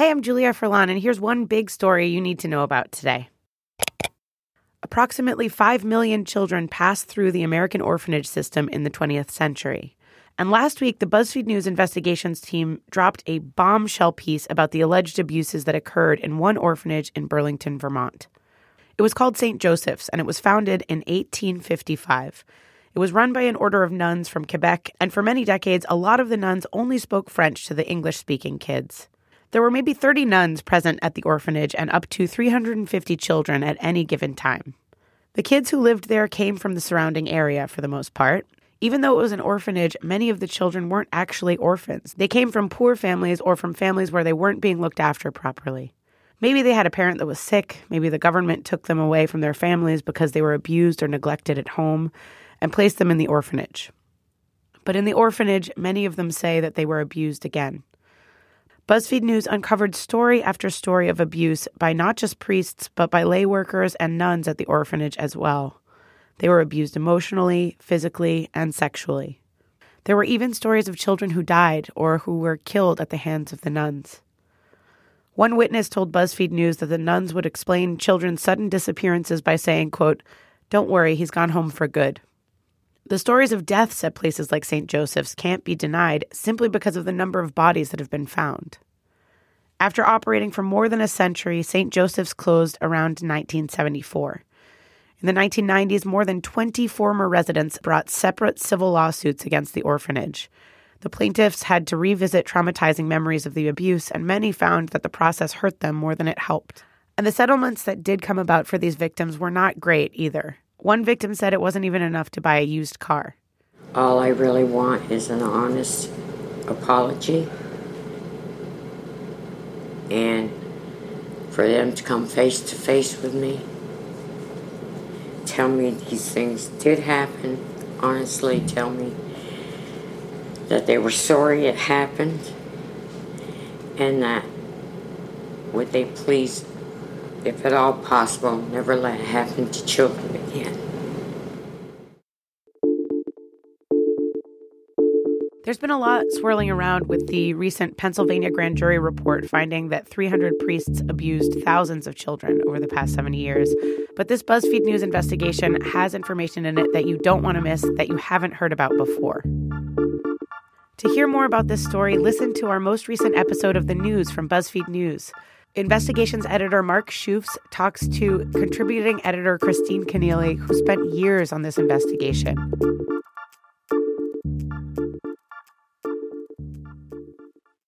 Hey, I'm Julia Furlan, and here's one big story you need to know about today. Approximately 5 million children passed through the American orphanage system in the 20th century. And last week, the BuzzFeed News investigations team dropped a bombshell piece about the alleged abuses that occurred in one orphanage in Burlington, Vermont. It was called St. Joseph's, and it was founded in 1855. It was run by an order of nuns from Quebec, and for many decades, a lot of the nuns only spoke French to the English speaking kids. There were maybe 30 nuns present at the orphanage and up to 350 children at any given time. The kids who lived there came from the surrounding area for the most part. Even though it was an orphanage, many of the children weren't actually orphans. They came from poor families or from families where they weren't being looked after properly. Maybe they had a parent that was sick. Maybe the government took them away from their families because they were abused or neglected at home and placed them in the orphanage. But in the orphanage, many of them say that they were abused again. BuzzFeed News uncovered story after story of abuse by not just priests, but by lay workers and nuns at the orphanage as well. They were abused emotionally, physically, and sexually. There were even stories of children who died or who were killed at the hands of the nuns. One witness told BuzzFeed News that the nuns would explain children's sudden disappearances by saying, quote, Don't worry, he's gone home for good. The stories of deaths at places like St. Joseph's can't be denied simply because of the number of bodies that have been found. After operating for more than a century, St. Joseph's closed around 1974. In the 1990s, more than 20 former residents brought separate civil lawsuits against the orphanage. The plaintiffs had to revisit traumatizing memories of the abuse, and many found that the process hurt them more than it helped. And the settlements that did come about for these victims were not great either. One victim said it wasn't even enough to buy a used car. All I really want is an honest apology and for them to come face to face with me. Tell me these things did happen. Honestly, tell me that they were sorry it happened and that would they please if at all possible, never let it happen to children again. There's been a lot swirling around with the recent Pennsylvania grand jury report finding that 300 priests abused thousands of children over the past 70 years. But this BuzzFeed News investigation has information in it that you don't want to miss that you haven't heard about before. To hear more about this story, listen to our most recent episode of the news from BuzzFeed News. Investigations editor Mark Schoofs talks to contributing editor Christine Kenneally, who spent years on this investigation.